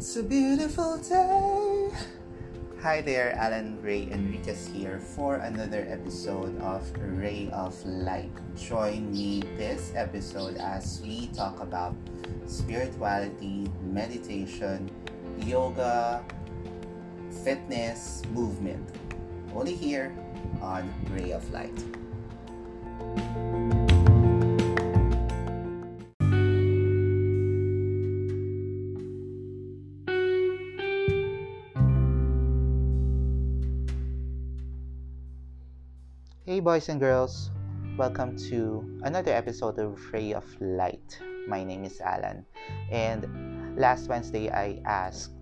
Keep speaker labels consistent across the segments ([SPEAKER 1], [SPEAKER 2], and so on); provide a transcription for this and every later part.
[SPEAKER 1] It's a beautiful day. Hi there, Alan Ray Enriquez here for another episode of Ray of Light. Join me this episode as we talk about spirituality, meditation, yoga, fitness, movement. Only here on Ray of Light. Hey, boys and girls, welcome to another episode of Ray of Light. My name is Alan, and last Wednesday I asked,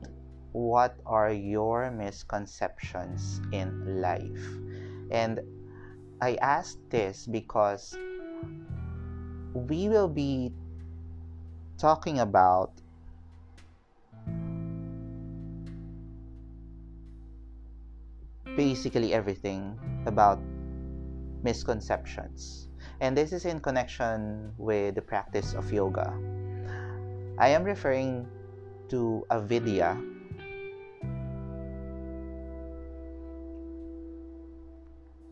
[SPEAKER 1] What are your misconceptions in life? And I asked this because we will be talking about basically everything about misconceptions. And this is in connection with the practice of yoga. I am referring to avidya.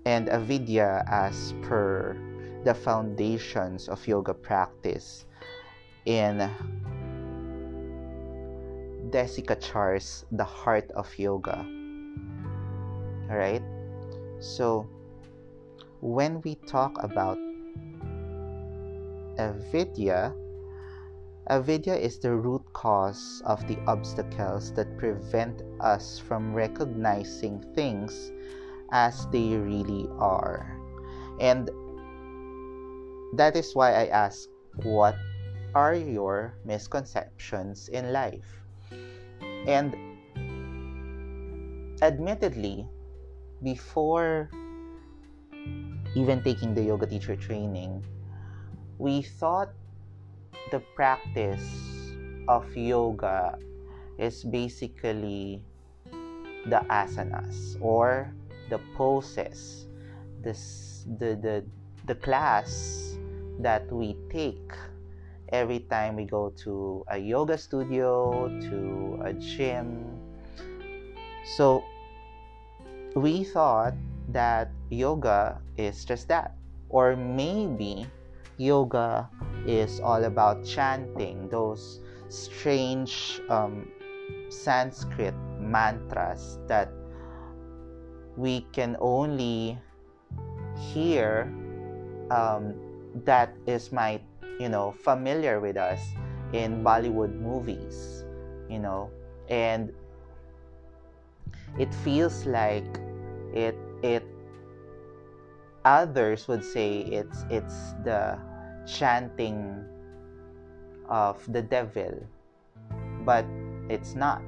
[SPEAKER 1] And avidya, as per the foundations of yoga practice in Desikachar's The Heart of Yoga. Alright? So, when we talk about avidya, avidya is the root cause of the obstacles that prevent us from recognizing things as they really are. And that is why I ask, what are your misconceptions in life? And admittedly, before even taking the yoga teacher training, we thought the practice of yoga is basically the asanas or the poses, this, the, the, the class that we take every time we go to a yoga studio, to a gym. So we thought that yoga is just that. Or maybe yoga is all about chanting those strange um, Sanskrit mantras that we can only hear um, that is my you know familiar with us in Bollywood movies you know and it feels like it it others would say it's it's the chanting of the devil but it's not.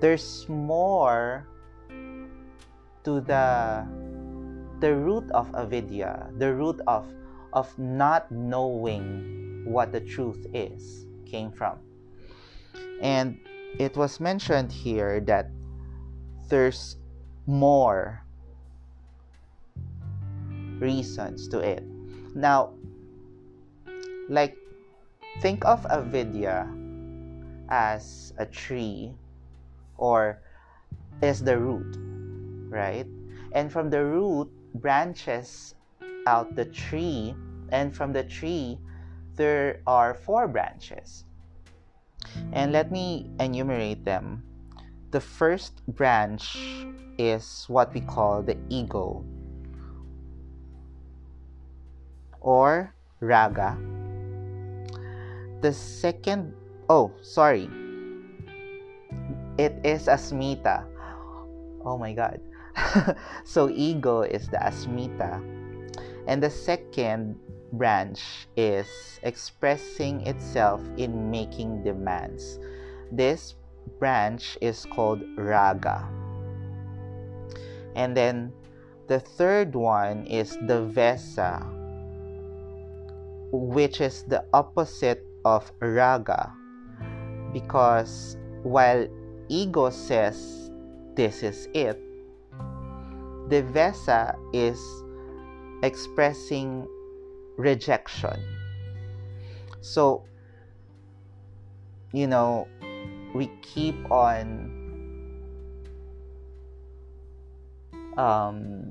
[SPEAKER 1] There's more to the the root of avidya the root of of not knowing what the truth is came from. And it was mentioned here that there's more reasons to it. Now, like, think of avidya as a tree or as the root, right? And from the root branches out the tree, and from the tree, there are four branches. And let me enumerate them. The first branch is what we call the ego or raga. The second, oh, sorry, it is asmita. Oh my god. so ego is the asmita. And the second branch is expressing itself in making demands. This branch is called raga. And then the third one is the vesa, which is the opposite of raga. Because while ego says this is it, the vesa is expressing rejection. So, you know, we keep on um,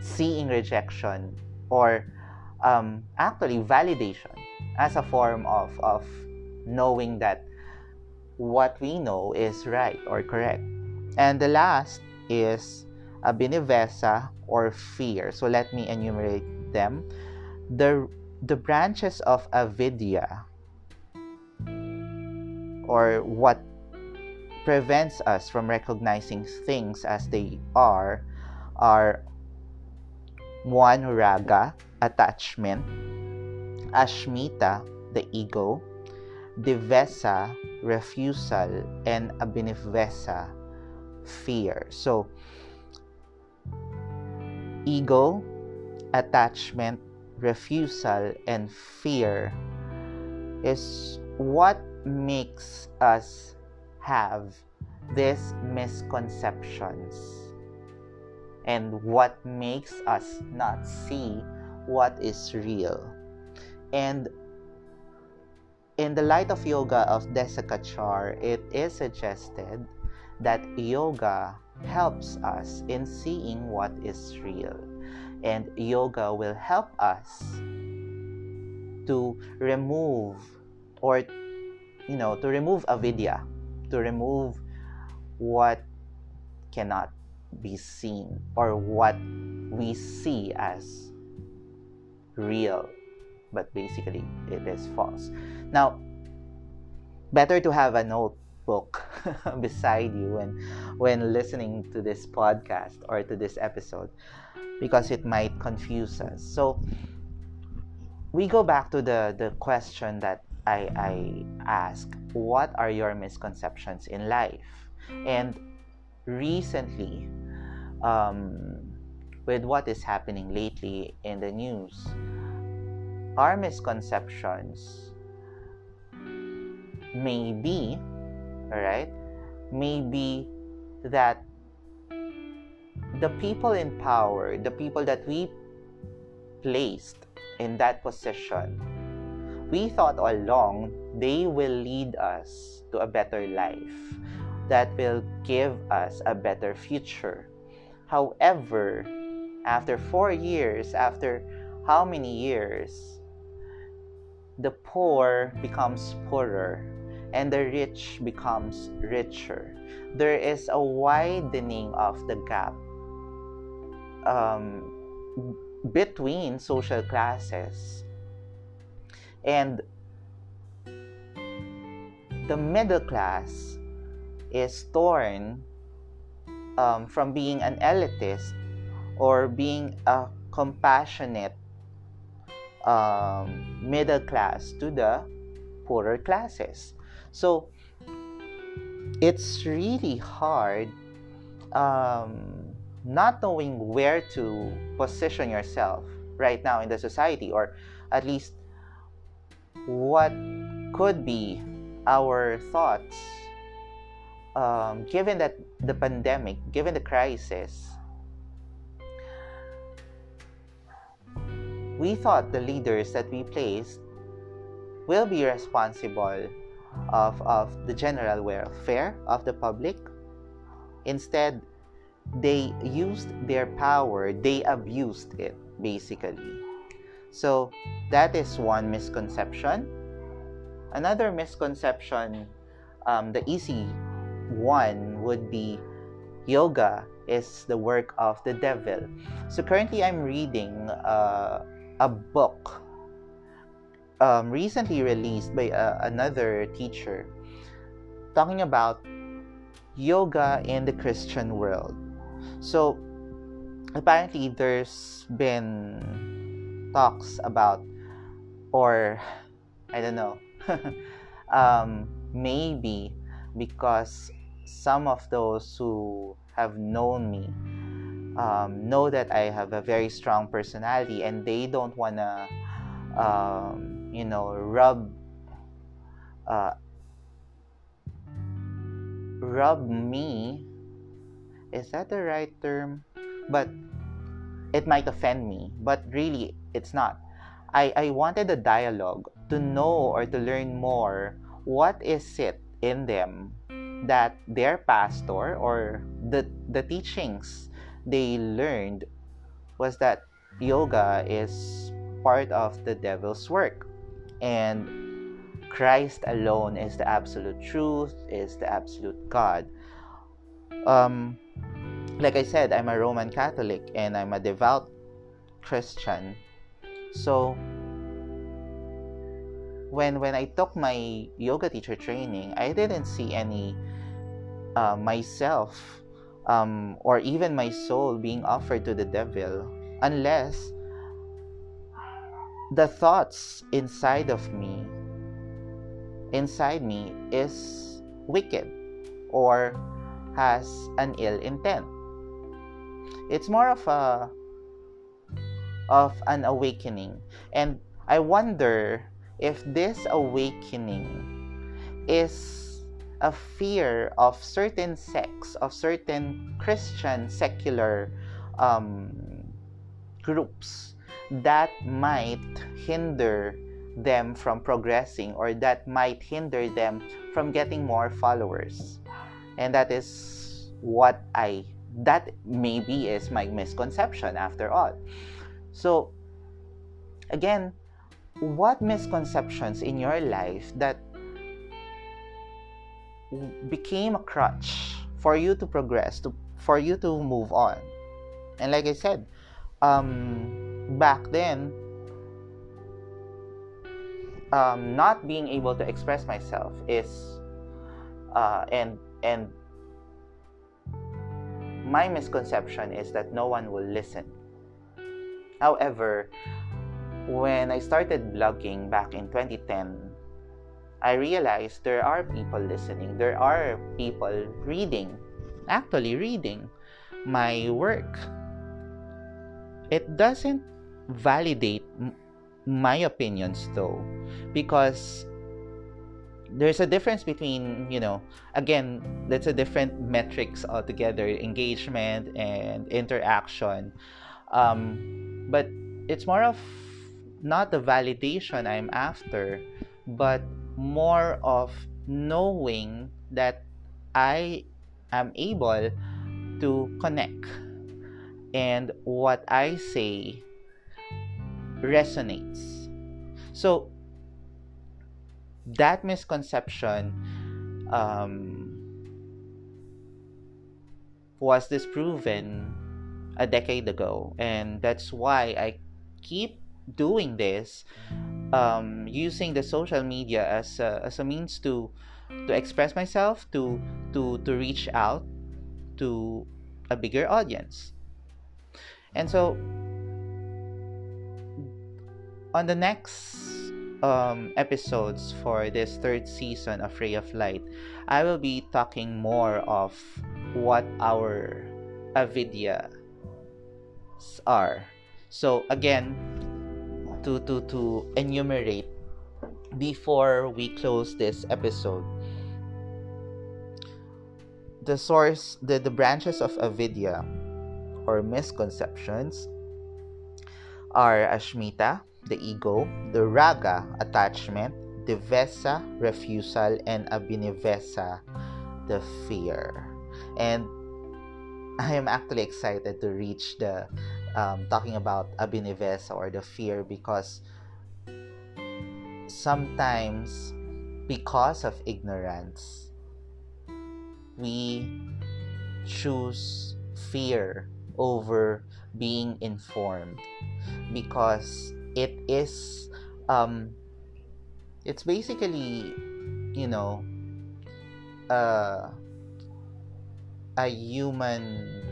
[SPEAKER 1] seeing rejection or um, actually validation as a form of, of knowing that what we know is right or correct. And the last is abhinivesa or fear. So let me enumerate them. The, the branches of avidya or what prevents us from recognizing things as they are are one raga attachment. Ashmita the ego. Divesa refusal. And abhinivesa fear. So ego attachment refusal and fear is what makes us have these misconceptions. And what makes us not see what is real. And in the light of yoga of Desikachar, it is suggested that yoga helps us in seeing what is real. And yoga will help us to remove or you know to remove avidya to remove what cannot be seen or what we see as real but basically it is false now better to have a notebook beside you when when listening to this podcast or to this episode because it might confuse us so we go back to the the question that I, I ask, what are your misconceptions in life? And recently, um, with what is happening lately in the news, our misconceptions may be, right, may be that the people in power, the people that we placed in that position, we thought all along they will lead us to a better life that will give us a better future. However, after four years, after how many years, the poor becomes poorer and the rich becomes richer. There is a widening of the gap um, between social classes and the middle class is torn um, from being an elitist or being a compassionate um, middle class to the poorer classes. So it's really hard um, not knowing where to position yourself right now in the society, or at least what could be our thoughts um, given that the pandemic, given the crisis, we thought the leaders that we placed will be responsible of, of the general welfare of the public. Instead, they used their power, they abused it basically. So that is one misconception. Another misconception, um, the easy one would be yoga is the work of the devil. So currently, I'm reading uh, a book um, recently released by uh, another teacher talking about yoga in the Christian world. So apparently, there's been talks about or I don't know um, maybe because some of those who have known me um, know that I have a very strong personality and they don't want to um, you know rub uh, rub me is that the right term but it might offend me but really it's not. I, I wanted a dialogue to know or to learn more what is it in them that their pastor or the the teachings they learned was that yoga is part of the devil's work and Christ alone is the absolute truth, is the absolute God. Um, like I said, I'm a Roman Catholic and I'm a devout Christian. So when when I took my yoga teacher training, I didn't see any uh, myself um, or even my soul being offered to the devil unless the thoughts inside of me inside me is wicked or has an ill intent. It's more of a of an awakening. And i wonder if this awakening is a fear of certain sects, of certain Christian secular um, groups that might hinder them from progressing or that might hinder them from getting more followers. And that is what I, that maybe is my misconception after all. So, again, what misconceptions in your life that became a crutch for you to progress, to for you to move on. And like I said, um, back then, um, not being able to express myself is, uh, and and my misconception is that no one will listen. However, when I started blogging back in 2010, I realized there are people listening, there are people reading, actually reading my work. It doesn't validate my opinions though, because there's a difference between, you know, again, that's a different metrics altogether engagement and interaction. Um, but it's more of not the validation I'm after, but more of knowing that I am able to connect and what I say resonates. So that misconception um, was disproven a decade ago, and that's why I keep doing this um, using the social media as a, as a means to to express myself to to to reach out to a bigger audience. And so on the next um, episodes for this third season of ray of light i will be talking more of what our avidya are. So again to to to enumerate before we close this episode. The source the, the branches of avidya or misconceptions are ashmita the ego the raga attachment devesa refusal and abhinivesa the fear. And i am actually excited to reach the um, talking about abhinivesa or the fear because sometimes because of ignorance we choose fear over being informed because it is um it's basically you know uh, a human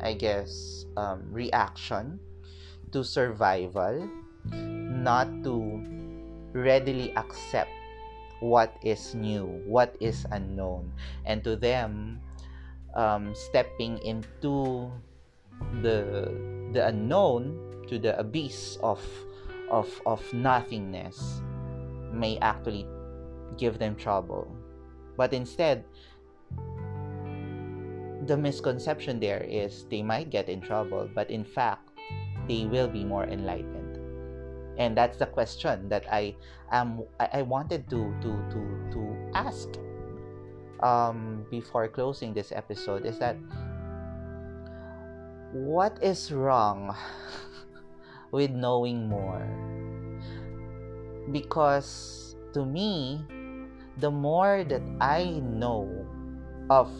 [SPEAKER 1] I guess, um, reaction to survival, not to readily accept what is new, what is unknown, and to them, um, stepping into the the unknown to the abyss of of of nothingness may actually give them trouble. But instead the misconception there is they might get in trouble, but in fact, they will be more enlightened. And that's the question that I am I wanted to to to to ask um, before closing this episode is that what is wrong with knowing more? Because to me, the more that I know of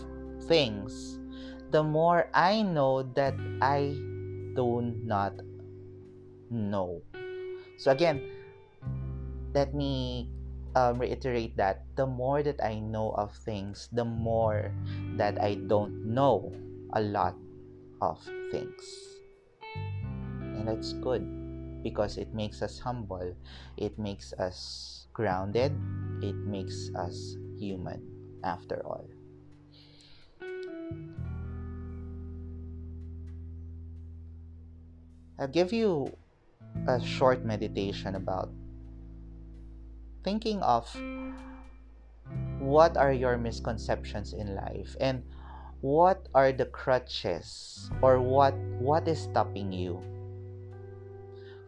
[SPEAKER 1] things, the more I know that I do not know. So, again, let me um, reiterate that the more that I know of things, the more that I don't know a lot of things. And that's good because it makes us humble, it makes us grounded, it makes us human after all. I'll give you a short meditation about thinking of what are your misconceptions in life and what are the crutches or what what is stopping you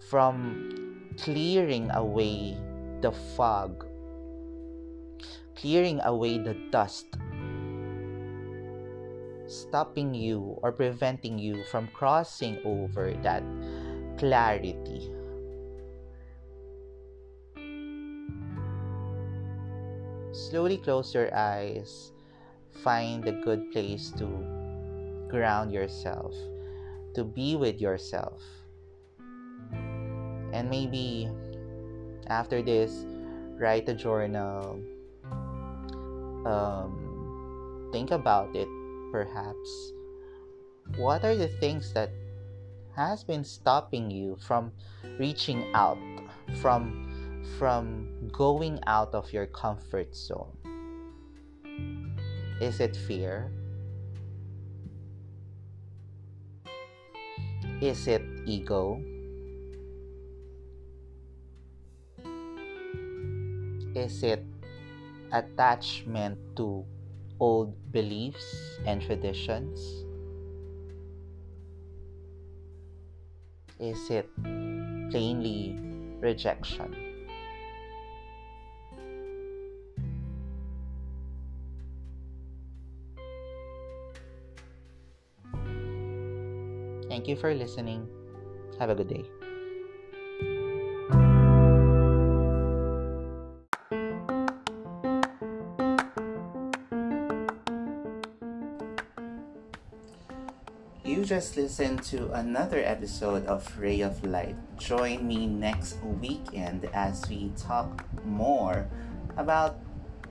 [SPEAKER 1] from clearing away the fog clearing away the dust stopping you or preventing you from crossing over that clarity. Slowly close your eyes. Find a good place to ground yourself, to be with yourself. And maybe after this, write a journal. Um, think about it perhaps what are the things that has been stopping you from reaching out from from going out of your comfort zone? Is it fear? Is it ego? Is it attachment to old beliefs and traditions? Is it plainly rejection? Thank you for listening. Have a good day. Just listened to another episode of Ray of Light. Join me next weekend as we talk more about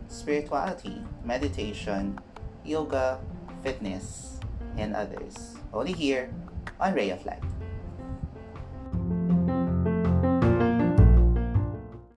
[SPEAKER 1] spirituality, meditation, yoga, fitness, and others. Only here on Ray of Light.